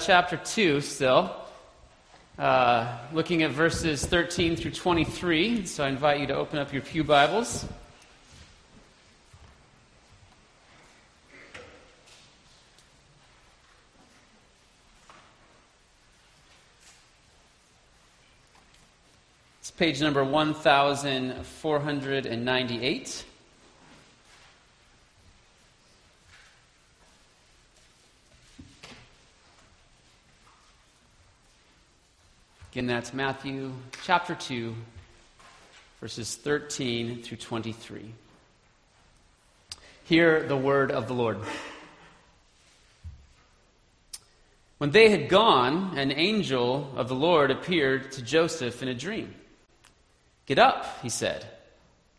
chapter 2 still, uh, looking at verses 13 through 23. So I invite you to open up your Pew Bibles. It's page number 1498. Again, that's Matthew chapter 2, verses 13 through 23. Hear the word of the Lord. When they had gone, an angel of the Lord appeared to Joseph in a dream. Get up, he said.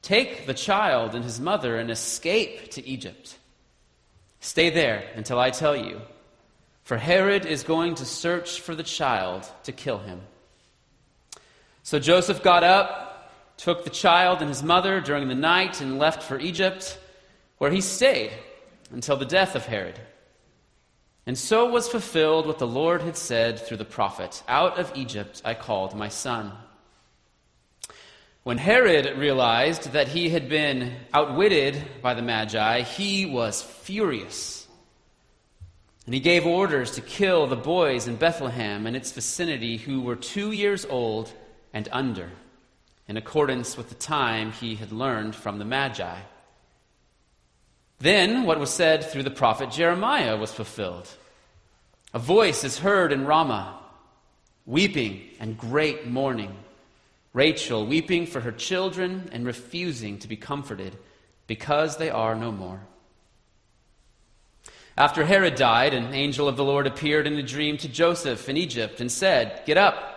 Take the child and his mother and escape to Egypt. Stay there until I tell you, for Herod is going to search for the child to kill him. So Joseph got up, took the child and his mother during the night, and left for Egypt, where he stayed until the death of Herod. And so was fulfilled what the Lord had said through the prophet Out of Egypt I called my son. When Herod realized that he had been outwitted by the Magi, he was furious. And he gave orders to kill the boys in Bethlehem and its vicinity who were two years old and under, in accordance with the time he had learned from the Magi. Then what was said through the prophet Jeremiah was fulfilled. A voice is heard in Ramah, weeping and great mourning. Rachel weeping for her children and refusing to be comforted because they are no more. After Herod died, an angel of the Lord appeared in a dream to Joseph in Egypt and said, Get up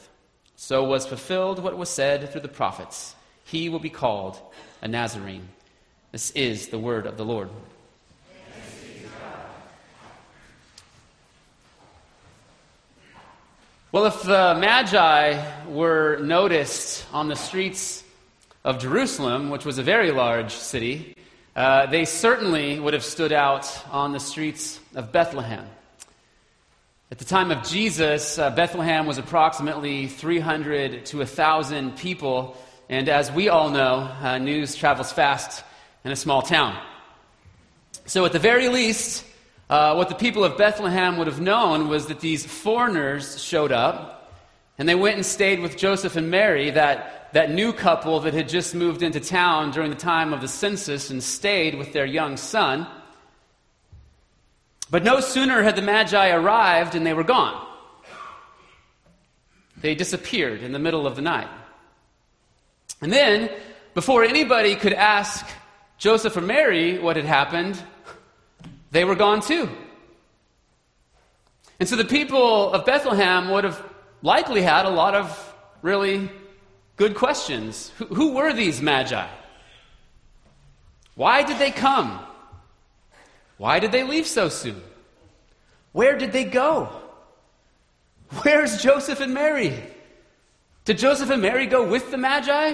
so was fulfilled what was said through the prophets He will be called a Nazarene. This is the word of the Lord. Well, if the Magi were noticed on the streets of Jerusalem, which was a very large city, uh, they certainly would have stood out on the streets of Bethlehem. At the time of Jesus, uh, Bethlehem was approximately 300 to 1,000 people, and as we all know, uh, news travels fast in a small town. So, at the very least, uh, what the people of Bethlehem would have known was that these foreigners showed up, and they went and stayed with Joseph and Mary, that, that new couple that had just moved into town during the time of the census and stayed with their young son. But no sooner had the Magi arrived and they were gone. They disappeared in the middle of the night. And then, before anybody could ask Joseph or Mary what had happened, they were gone too. And so the people of Bethlehem would have likely had a lot of really good questions. Who, who were these Magi? Why did they come? Why did they leave so soon? Where did they go? Where's Joseph and Mary? Did Joseph and Mary go with the Magi?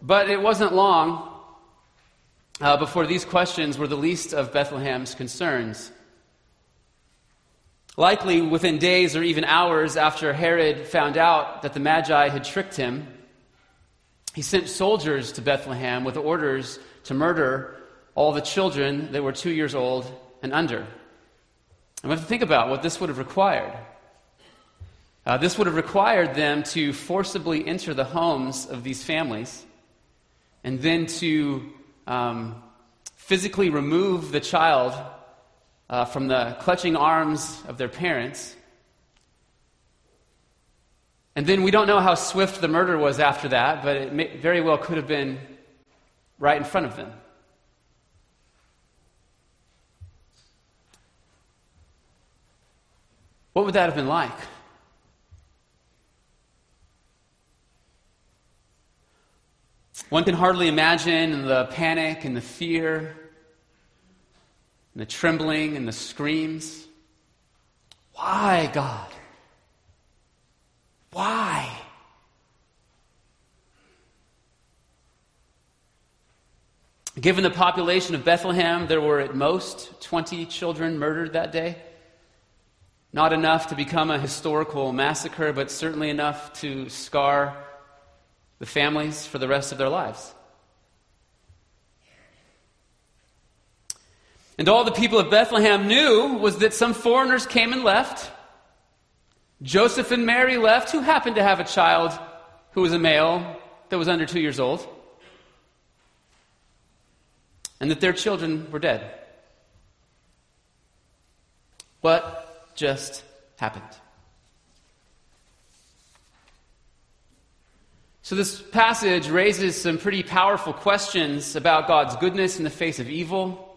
But it wasn't long uh, before these questions were the least of Bethlehem's concerns. Likely within days or even hours after Herod found out that the Magi had tricked him, he sent soldiers to Bethlehem with orders to murder all the children that were two years old and under. And we have to think about what this would have required. Uh, this would have required them to forcibly enter the homes of these families and then to um, physically remove the child uh, from the clutching arms of their parents and then we don't know how swift the murder was after that, but it may, very well could have been right in front of them. What would that have been like? One can hardly imagine the panic and the fear and the trembling and the screams. Why, God? Why? Given the population of Bethlehem, there were at most 20 children murdered that day. Not enough to become a historical massacre, but certainly enough to scar the families for the rest of their lives. And all the people of Bethlehem knew was that some foreigners came and left. Joseph and Mary left, who happened to have a child who was a male that was under two years old, and that their children were dead. What just happened? So, this passage raises some pretty powerful questions about God's goodness in the face of evil.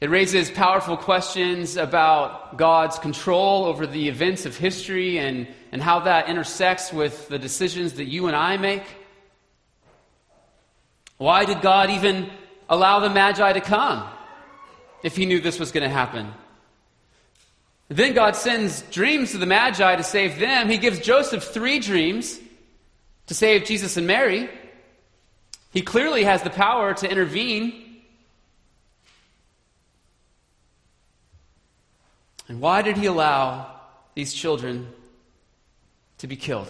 It raises powerful questions about God's control over the events of history and, and how that intersects with the decisions that you and I make. Why did God even allow the Magi to come if he knew this was going to happen? Then God sends dreams to the Magi to save them. He gives Joseph three dreams to save Jesus and Mary. He clearly has the power to intervene. And why did he allow these children to be killed?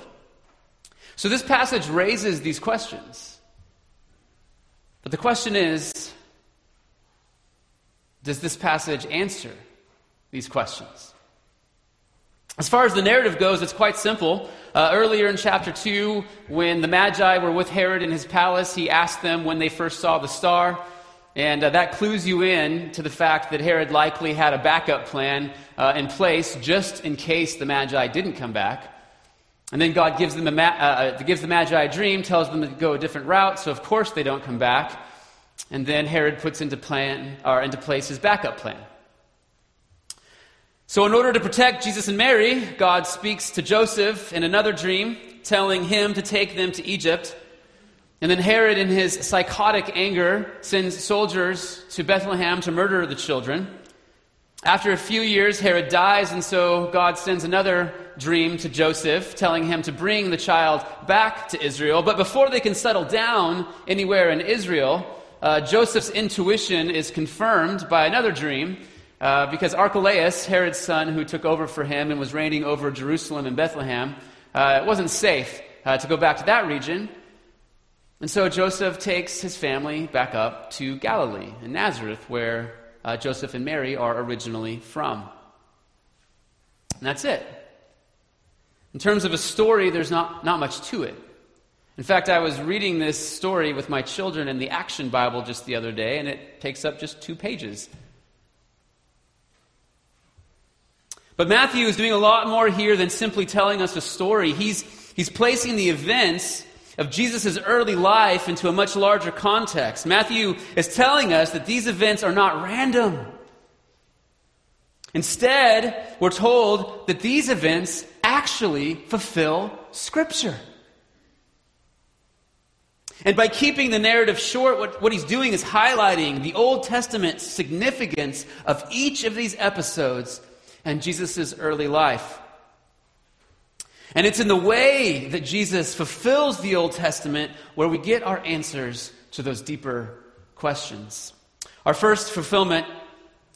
So, this passage raises these questions. But the question is does this passage answer these questions? As far as the narrative goes, it's quite simple. Uh, earlier in chapter 2, when the Magi were with Herod in his palace, he asked them when they first saw the star. And uh, that clues you in to the fact that Herod likely had a backup plan uh, in place just in case the Magi didn't come back. And then God gives, them a ma- uh, uh, gives the Magi a dream, tells them to go a different route, so of course they don't come back. And then Herod puts into, plan, or into place his backup plan. So, in order to protect Jesus and Mary, God speaks to Joseph in another dream, telling him to take them to Egypt. And then Herod, in his psychotic anger, sends soldiers to Bethlehem to murder the children. After a few years, Herod dies, and so God sends another dream to Joseph, telling him to bring the child back to Israel. But before they can settle down anywhere in Israel, uh, Joseph's intuition is confirmed by another dream uh, because Archelaus, Herod's son, who took over for him and was reigning over Jerusalem and Bethlehem, uh, it wasn't safe uh, to go back to that region. And so Joseph takes his family back up to Galilee and Nazareth, where uh, Joseph and Mary are originally from. And that's it. In terms of a story, there's not, not much to it. In fact, I was reading this story with my children in the Action Bible just the other day, and it takes up just two pages. But Matthew is doing a lot more here than simply telling us a story. He's, he's placing the events of Jesus' early life into a much larger context. Matthew is telling us that these events are not random. Instead, we're told that these events actually fulfill Scripture. And by keeping the narrative short, what, what he's doing is highlighting the Old Testament significance of each of these episodes and Jesus' early life. And it's in the way that Jesus fulfills the Old Testament where we get our answers to those deeper questions. Our first fulfillment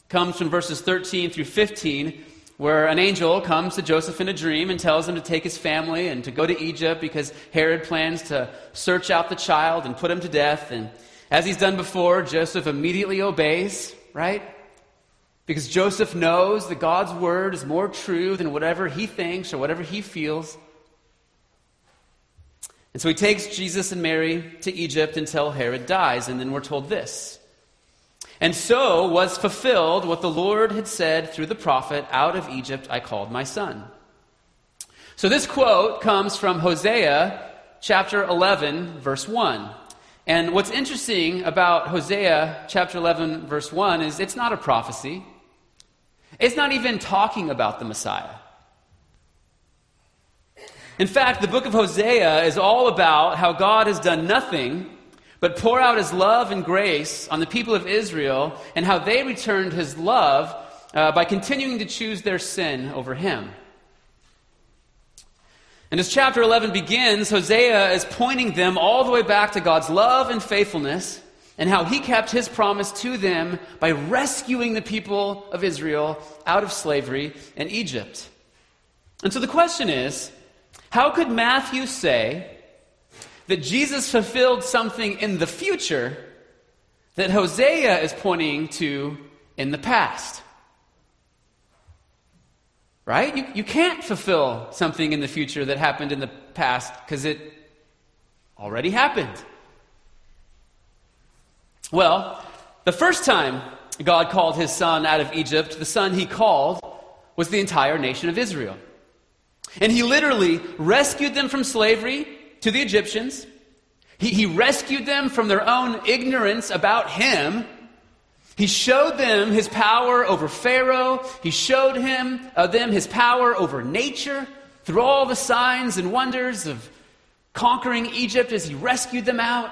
comes from verses 13 through 15, where an angel comes to Joseph in a dream and tells him to take his family and to go to Egypt because Herod plans to search out the child and put him to death. And as he's done before, Joseph immediately obeys, right? Because Joseph knows that God's word is more true than whatever he thinks or whatever he feels. And so he takes Jesus and Mary to Egypt until Herod dies, and then we're told this. And so was fulfilled what the Lord had said through the prophet, Out of Egypt I called my son. So this quote comes from Hosea chapter 11, verse 1. And what's interesting about Hosea chapter 11, verse 1 is it's not a prophecy. It's not even talking about the Messiah. In fact, the book of Hosea is all about how God has done nothing but pour out his love and grace on the people of Israel and how they returned his love uh, by continuing to choose their sin over him. And as chapter 11 begins, Hosea is pointing them all the way back to God's love and faithfulness and how he kept his promise to them by rescuing the people of Israel out of slavery in Egypt. And so the question is how could Matthew say that Jesus fulfilled something in the future that Hosea is pointing to in the past? Right? You, you can't fulfill something in the future that happened in the past because it already happened. Well, the first time God called his son out of Egypt, the son he called was the entire nation of Israel. And he literally rescued them from slavery to the Egyptians. He, he rescued them from their own ignorance about him. He showed them his power over Pharaoh. He showed him, uh, them his power over nature through all the signs and wonders of conquering Egypt as he rescued them out.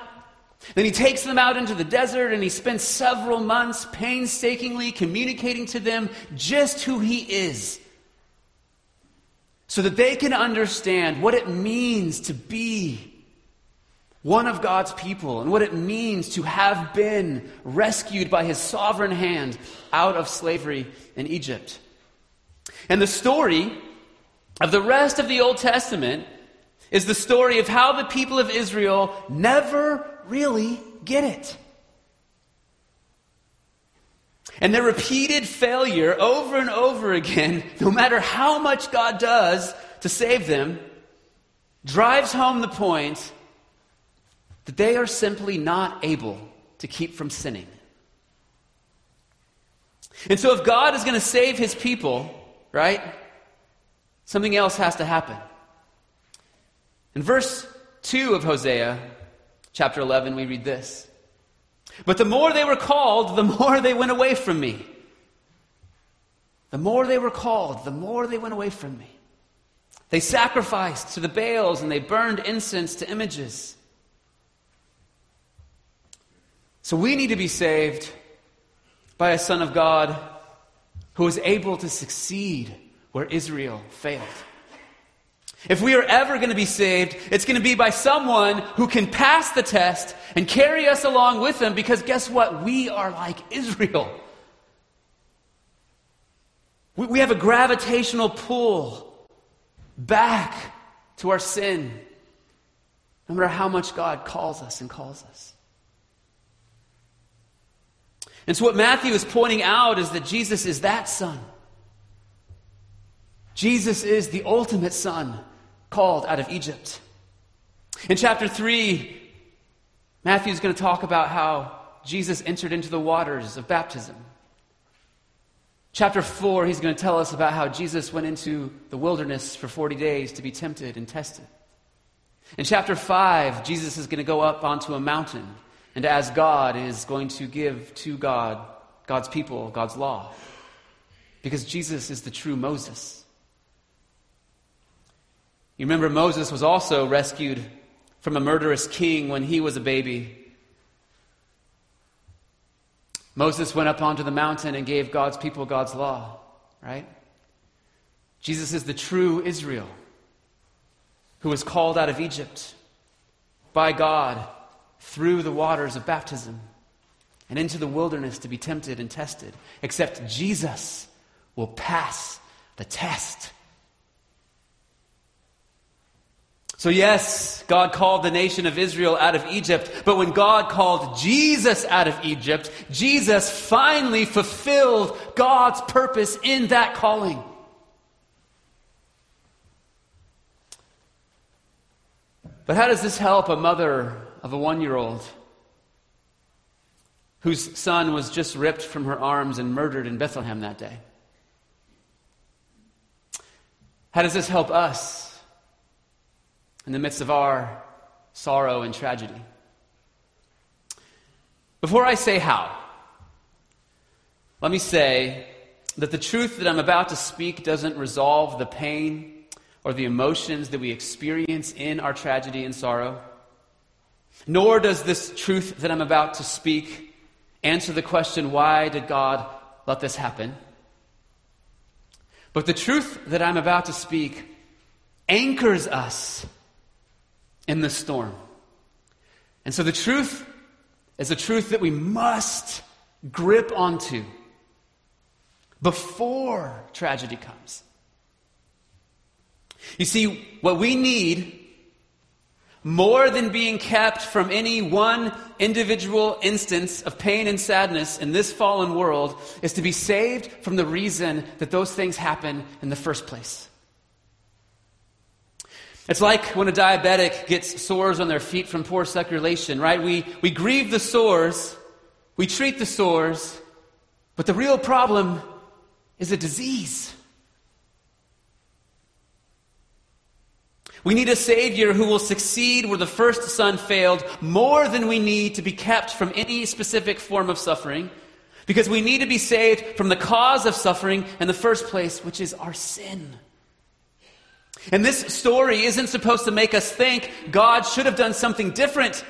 Then he takes them out into the desert and he spends several months painstakingly communicating to them just who he is so that they can understand what it means to be one of God's people and what it means to have been rescued by his sovereign hand out of slavery in Egypt. And the story of the rest of the Old Testament is the story of how the people of Israel never really get it. And their repeated failure over and over again, no matter how much God does to save them, drives home the point that they are simply not able to keep from sinning. And so, if God is going to save his people, right, something else has to happen. In verse 2 of Hosea, chapter 11, we read this But the more they were called, the more they went away from me. The more they were called, the more they went away from me. They sacrificed to the Baals and they burned incense to images. So we need to be saved by a Son of God who is able to succeed where Israel failed. If we are ever going to be saved, it's going to be by someone who can pass the test and carry us along with them because guess what? We are like Israel. We, have a gravitational pull back to our sin, no matter how much God calls us and calls us. And so, what Matthew is pointing out is that Jesus is that son. Jesus is the ultimate son called out of Egypt. In chapter 3, Matthew is going to talk about how Jesus entered into the waters of baptism. Chapter 4, he's going to tell us about how Jesus went into the wilderness for 40 days to be tempted and tested. In chapter 5, Jesus is going to go up onto a mountain and as God is going to give to God, God's people, God's law. Because Jesus is the true Moses. You remember Moses was also rescued from a murderous king when he was a baby. Moses went up onto the mountain and gave God's people God's law, right? Jesus is the true Israel who was called out of Egypt by God through the waters of baptism and into the wilderness to be tempted and tested. Except Jesus will pass the test. So, yes, God called the nation of Israel out of Egypt, but when God called Jesus out of Egypt, Jesus finally fulfilled God's purpose in that calling. But how does this help a mother of a one year old whose son was just ripped from her arms and murdered in Bethlehem that day? How does this help us? In the midst of our sorrow and tragedy. Before I say how, let me say that the truth that I'm about to speak doesn't resolve the pain or the emotions that we experience in our tragedy and sorrow. Nor does this truth that I'm about to speak answer the question, why did God let this happen? But the truth that I'm about to speak anchors us in the storm. And so the truth is a truth that we must grip onto before tragedy comes. You see, what we need more than being kept from any one individual instance of pain and sadness in this fallen world is to be saved from the reason that those things happen in the first place. It's like when a diabetic gets sores on their feet from poor circulation, right? We, we grieve the sores, we treat the sores, but the real problem is a disease. We need a Savior who will succeed where the first son failed more than we need to be kept from any specific form of suffering. Because we need to be saved from the cause of suffering in the first place, which is our sin. And this story isn't supposed to make us think God should have done something different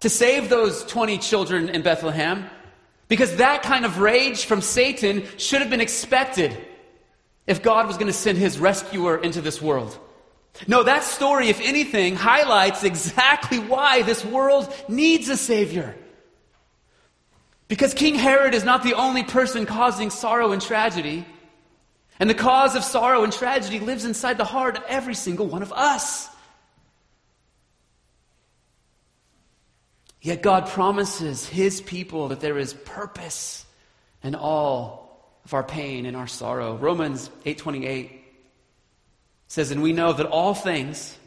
to save those 20 children in Bethlehem. Because that kind of rage from Satan should have been expected if God was going to send his rescuer into this world. No, that story, if anything, highlights exactly why this world needs a Savior. Because King Herod is not the only person causing sorrow and tragedy. And the cause of sorrow and tragedy lives inside the heart of every single one of us. Yet God promises His people that there is purpose in all of our pain and our sorrow. Romans 8:28 says, And we know that all things,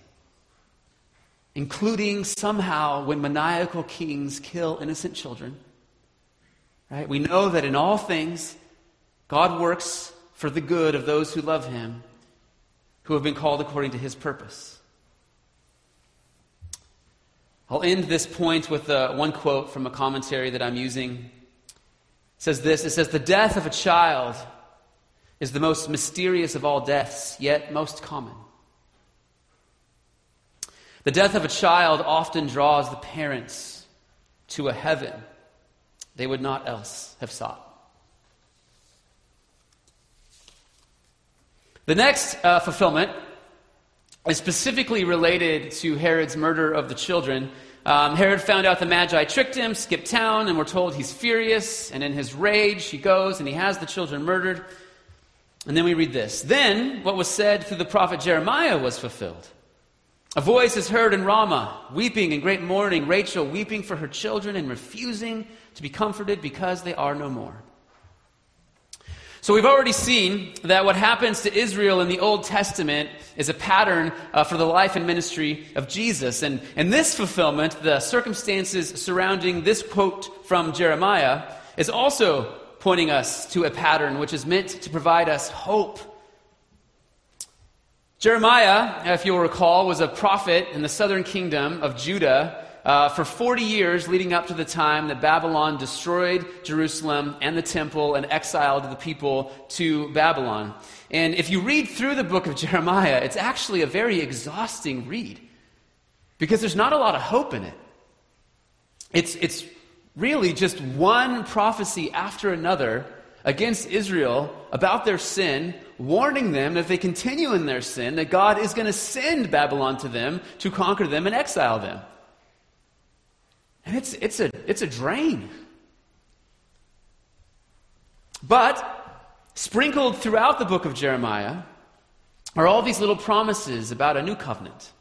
including somehow when maniacal kings kill innocent children, right? We know that in all things, God works for the good of those who love him, who have been called according to his purpose. I'll end this point with uh, one quote from a commentary that I'm using. It says this It says, The death of a child is the most mysterious of all deaths, yet most common. The death of a child often draws the parents to a heaven they would not else have sought. The next uh, fulfillment is specifically related to Herod's murder of the children. Um, Herod found out the Magi tricked him, skipped town, and we're told he's furious. And in his rage, he goes and he has the children murdered. And then we read this Then what was said through the prophet Jeremiah was fulfilled. A voice is heard in Ramah, weeping in great mourning, Rachel weeping for her children and refusing to be comforted because they are no more. So we've already seen that what happens to Israel in the Old Testament is a pattern uh, for the life and ministry of Jesus. And in this fulfillment, the circumstances surrounding this quote from Jeremiah is also pointing us to a pattern which is meant to provide us hope. Jeremiah, if you'll recall, was a prophet in the southern kingdom of Judah uh, for 40 years leading up to the time that Babylon destroyed Jerusalem and the temple and exiled the people to Babylon. And if you read through the book of Jeremiah, it's actually a very exhausting read because there's not a lot of hope in it. It's, it's really just one prophecy after another against Israel about their sin, warning them if they continue in their sin, that God is going to send Babylon to them to conquer them and exile them. And it's, it's, a, it's a drain. But sprinkled throughout the book of Jeremiah are all these little promises about a new covenant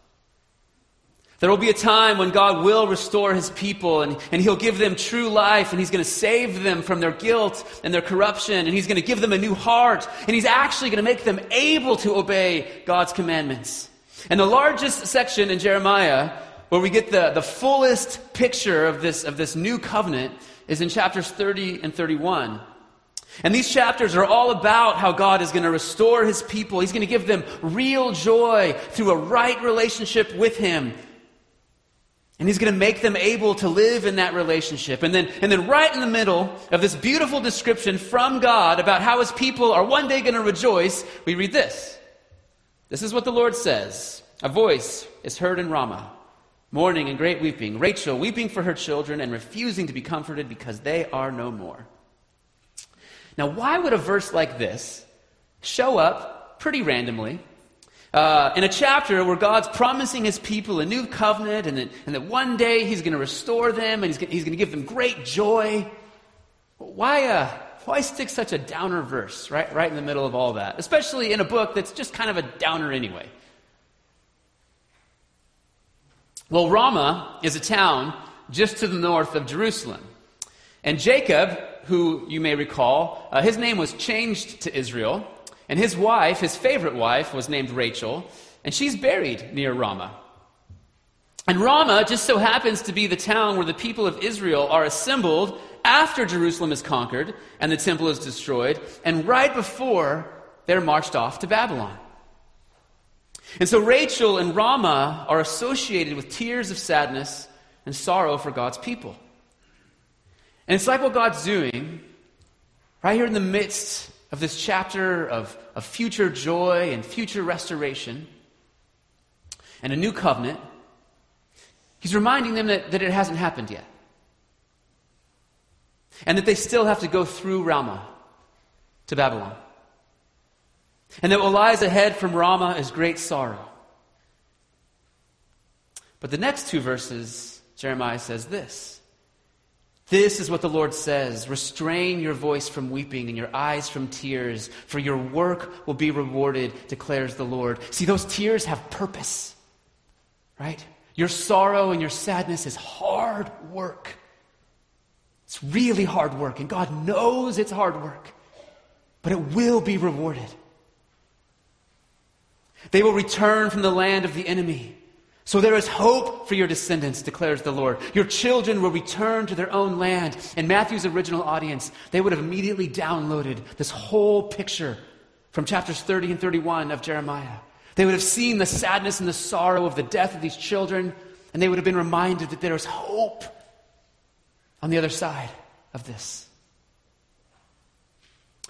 there will be a time when God will restore his people and, and he'll give them true life and he's going to save them from their guilt and their corruption and he's going to give them a new heart and he's actually going to make them able to obey God's commandments. And the largest section in Jeremiah where we get the, the fullest picture of this, of this new covenant is in chapters 30 and 31. And these chapters are all about how God is going to restore his people. He's going to give them real joy through a right relationship with him And he's going to make them able to live in that relationship. And then, and then, right in the middle of this beautiful description from God about how his people are one day going to rejoice, we read this. This is what the Lord says A voice is heard in Ramah, mourning and great weeping. Rachel weeping for her children and refusing to be comforted because they are no more. Now, why would a verse like this show up pretty randomly uh, in a chapter where God's promising his people a new covenant and that, and that one day he's going to restore them and he's, he's going to give them great joy. Why, uh, why stick such a downer verse right, right in the middle of all that, especially in a book that's just kind of a downer anyway? Well, Ramah is a town just to the north of Jerusalem. And Jacob, who you may recall, uh, his name was changed to Israel. And his wife, his favorite wife, was named Rachel, and she's buried near Ramah. And Ramah just so happens to be the town where the people of Israel are assembled after Jerusalem is conquered and the temple is destroyed, and right before they're marched off to Babylon. And so Rachel and Ramah are associated with tears of sadness and sorrow for God's people. And it's like what God's doing right here in the midst of this chapter of, of future joy and future restoration and a new covenant, he's reminding them that, that it hasn't happened yet. And that they still have to go through Ramah to Babylon. And that what lies ahead from Ramah is great sorrow. But the next two verses, Jeremiah says this this is what the Lord says Restrain your voice from weeping and your eyes from tears, for your work will be rewarded, declares the Lord. See, those tears have purpose, right? Your sorrow and your sadness is hard work. It's really hard work, and God knows it's hard work, but it will be rewarded. They will return from the land of the enemy. So there is hope for your descendants, declares the Lord. Your children will return to their own land. In Matthew's original audience, they would have immediately downloaded this whole picture from chapters 30 and 31 of Jeremiah. They would have seen the sadness and the sorrow of the death of these children, and they would have been reminded that there is hope on the other side of this.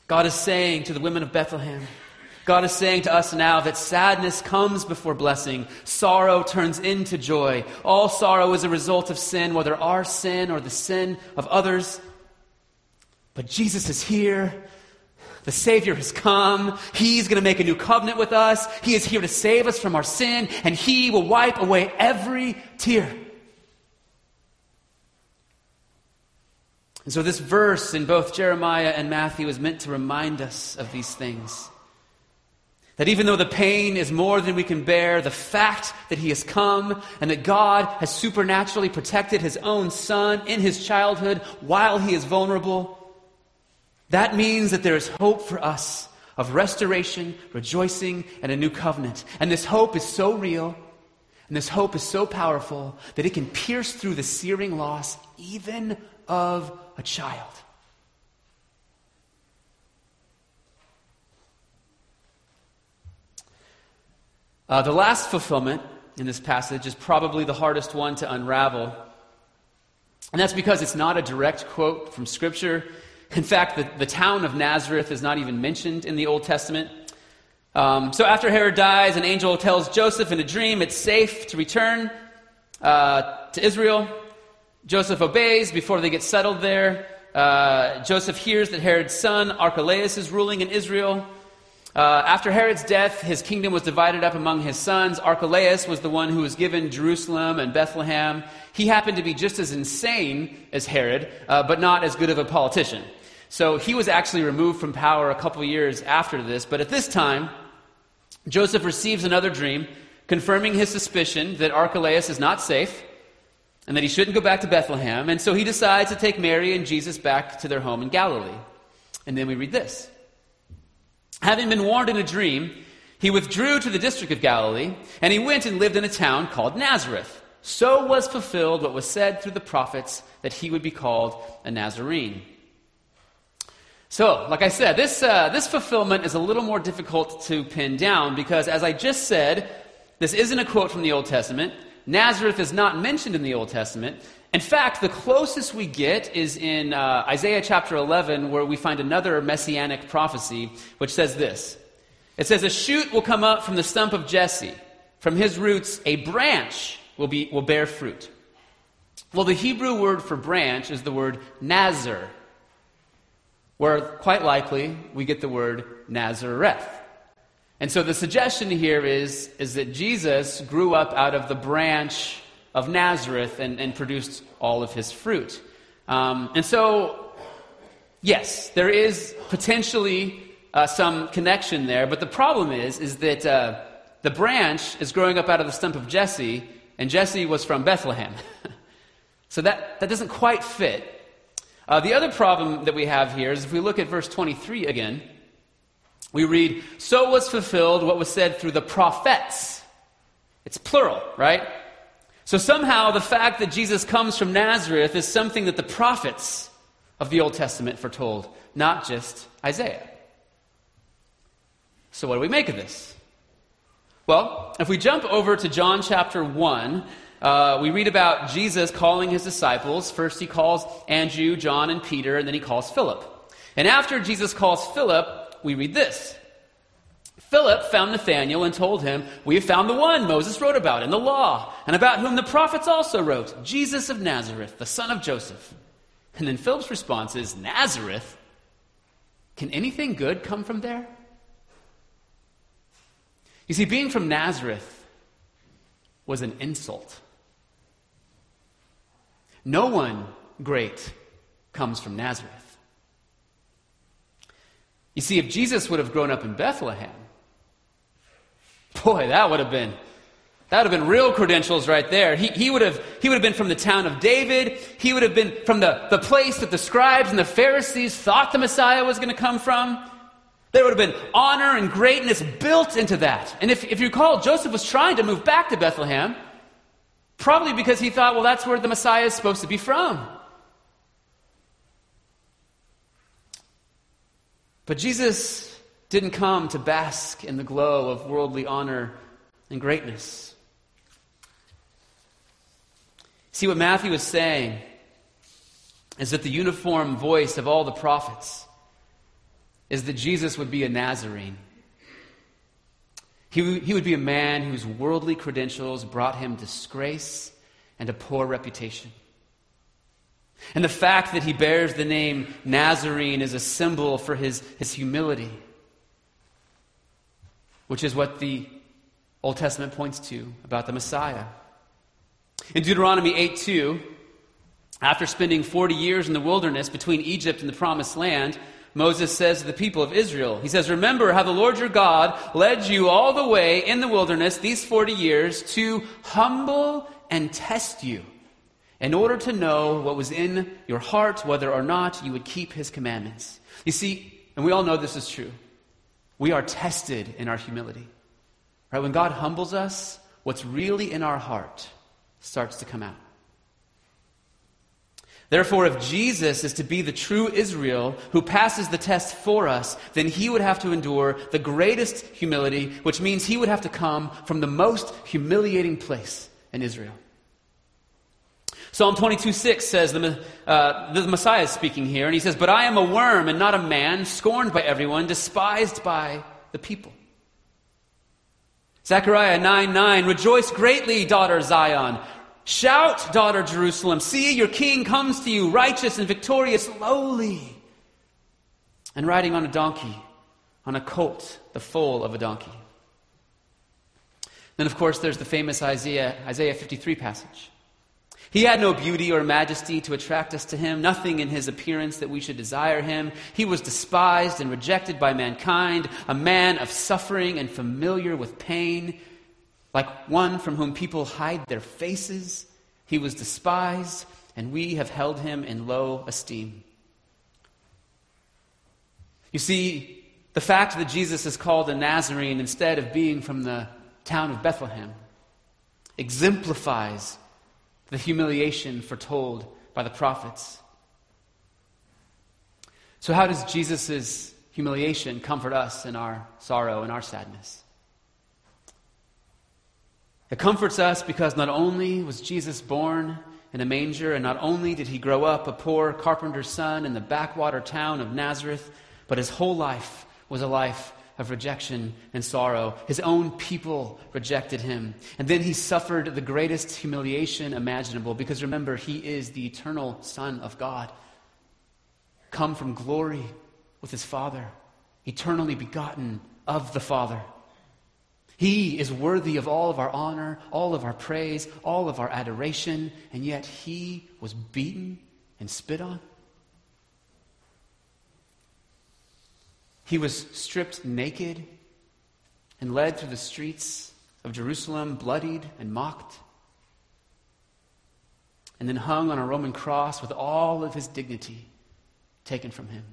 God is saying to the women of Bethlehem, God is saying to us now that sadness comes before blessing. Sorrow turns into joy. All sorrow is a result of sin, whether our sin or the sin of others. But Jesus is here. The Savior has come. He's going to make a new covenant with us. He is here to save us from our sin, and He will wipe away every tear. And so, this verse in both Jeremiah and Matthew is meant to remind us of these things. That even though the pain is more than we can bear, the fact that he has come and that God has supernaturally protected his own son in his childhood while he is vulnerable, that means that there is hope for us of restoration, rejoicing, and a new covenant. And this hope is so real and this hope is so powerful that it can pierce through the searing loss even of a child. Uh, the last fulfillment in this passage is probably the hardest one to unravel. And that's because it's not a direct quote from Scripture. In fact, the, the town of Nazareth is not even mentioned in the Old Testament. Um, so after Herod dies, an angel tells Joseph in a dream it's safe to return uh, to Israel. Joseph obeys before they get settled there. Uh, Joseph hears that Herod's son, Archelaus, is ruling in Israel. Uh, after Herod's death, his kingdom was divided up among his sons. Archelaus was the one who was given Jerusalem and Bethlehem. He happened to be just as insane as Herod, uh, but not as good of a politician. So he was actually removed from power a couple years after this. But at this time, Joseph receives another dream confirming his suspicion that Archelaus is not safe and that he shouldn't go back to Bethlehem. And so he decides to take Mary and Jesus back to their home in Galilee. And then we read this. Having been warned in a dream, he withdrew to the district of Galilee, and he went and lived in a town called Nazareth. So was fulfilled what was said through the prophets that he would be called a Nazarene. So, like I said, this, uh, this fulfillment is a little more difficult to pin down because, as I just said, this isn't a quote from the Old Testament. Nazareth is not mentioned in the Old Testament. In fact, the closest we get is in uh, Isaiah chapter 11, where we find another messianic prophecy, which says this It says, A shoot will come up from the stump of Jesse. From his roots, a branch will, be, will bear fruit. Well, the Hebrew word for branch is the word nazar, where quite likely we get the word Nazareth. And so the suggestion here is, is that Jesus grew up out of the branch of Nazareth and, and produced all of his fruit. Um, and so, yes, there is potentially uh, some connection there, but the problem is, is that uh, the branch is growing up out of the stump of Jesse, and Jesse was from Bethlehem. so that, that doesn't quite fit. Uh, the other problem that we have here is if we look at verse 23 again, we read, So was fulfilled what was said through the prophets. It's plural, right? So somehow the fact that Jesus comes from Nazareth is something that the prophets of the Old Testament foretold, not just Isaiah. So what do we make of this? Well, if we jump over to John chapter 1, uh, we read about Jesus calling his disciples. First, he calls Andrew, John, and Peter, and then he calls Philip. And after Jesus calls Philip, we read this. Philip found Nathanael and told him, We have found the one Moses wrote about in the law, and about whom the prophets also wrote, Jesus of Nazareth, the son of Joseph. And then Philip's response is, Nazareth? Can anything good come from there? You see, being from Nazareth was an insult. No one great comes from Nazareth. You see, if Jesus would have grown up in Bethlehem, boy, that would have been that would have been real credentials right there. He, he, would have, he would have been from the town of David. He would have been from the, the place that the scribes and the Pharisees thought the Messiah was going to come from. There would have been honor and greatness built into that. And if, if you recall, Joseph was trying to move back to Bethlehem, probably because he thought, well, that's where the Messiah is supposed to be from. But Jesus didn't come to bask in the glow of worldly honor and greatness. See, what Matthew is saying is that the uniform voice of all the prophets is that Jesus would be a Nazarene. He, he would be a man whose worldly credentials brought him disgrace and a poor reputation. And the fact that he bears the name Nazarene is a symbol for his, his humility, which is what the Old Testament points to about the Messiah. In Deuteronomy 8 2, after spending 40 years in the wilderness between Egypt and the promised land, Moses says to the people of Israel, He says, Remember how the Lord your God led you all the way in the wilderness these 40 years to humble and test you in order to know what was in your heart, whether or not you would keep his commandments. You see, and we all know this is true, we are tested in our humility. Right? When God humbles us, what's really in our heart starts to come out. Therefore, if Jesus is to be the true Israel who passes the test for us, then he would have to endure the greatest humility, which means he would have to come from the most humiliating place in Israel. Psalm 22 6 says, the, uh, the Messiah is speaking here, and he says, But I am a worm and not a man, scorned by everyone, despised by the people. Zechariah 9 9, Rejoice greatly, daughter Zion. Shout, daughter Jerusalem. See, your king comes to you, righteous and victorious, lowly, and riding on a donkey, on a colt, the foal of a donkey. Then, of course, there's the famous Isaiah, Isaiah 53 passage. He had no beauty or majesty to attract us to him, nothing in his appearance that we should desire him. He was despised and rejected by mankind, a man of suffering and familiar with pain, like one from whom people hide their faces. He was despised, and we have held him in low esteem. You see, the fact that Jesus is called a Nazarene instead of being from the town of Bethlehem exemplifies the humiliation foretold by the prophets. So, how does Jesus' humiliation comfort us in our sorrow and our sadness? It comforts us because not only was Jesus born in a manger, and not only did he grow up a poor carpenter's son in the backwater town of Nazareth, but his whole life was a life of rejection and sorrow. His own people rejected him. And then he suffered the greatest humiliation imaginable because remember, he is the eternal Son of God, come from glory with his Father, eternally begotten of the Father. He is worthy of all of our honor, all of our praise, all of our adoration, and yet he was beaten and spit on. He was stripped naked and led through the streets of Jerusalem, bloodied and mocked, and then hung on a Roman cross with all of his dignity taken from him.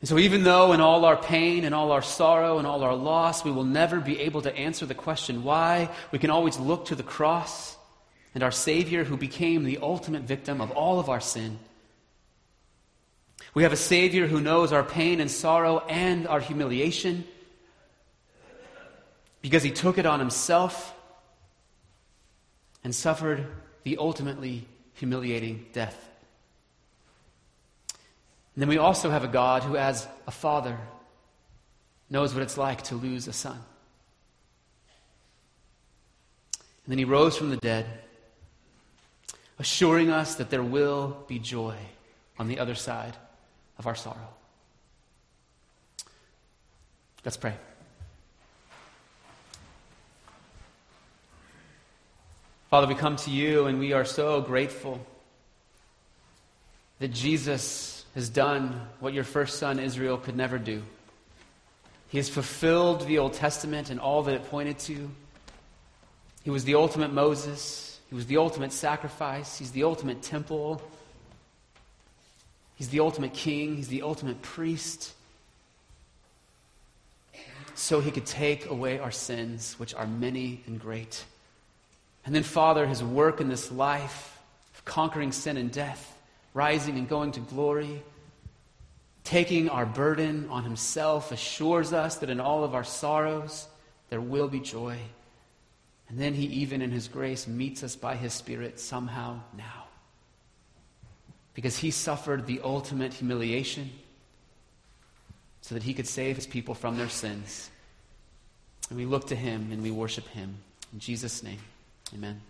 And so, even though in all our pain and all our sorrow and all our loss, we will never be able to answer the question why, we can always look to the cross and our Savior who became the ultimate victim of all of our sin. We have a Savior who knows our pain and sorrow and our humiliation because he took it on himself and suffered the ultimately humiliating death. And then we also have a God who, as a father, knows what it's like to lose a son. And then he rose from the dead, assuring us that there will be joy on the other side of our sorrow. Let's pray. Father, we come to you and we are so grateful that Jesus has done what your first son Israel could never do. He has fulfilled the Old Testament and all that it pointed to. He was the ultimate Moses. He was the ultimate sacrifice. He's the ultimate temple. He's the ultimate king, he's the ultimate priest. So he could take away our sins, which are many and great. And then, Father, his work in this life of conquering sin and death, rising and going to glory, taking our burden on himself, assures us that in all of our sorrows there will be joy. And then he, even in his grace, meets us by his Spirit somehow now because he suffered the ultimate humiliation so that he could save his people from their sins. And we look to him and we worship him. In Jesus' name, amen.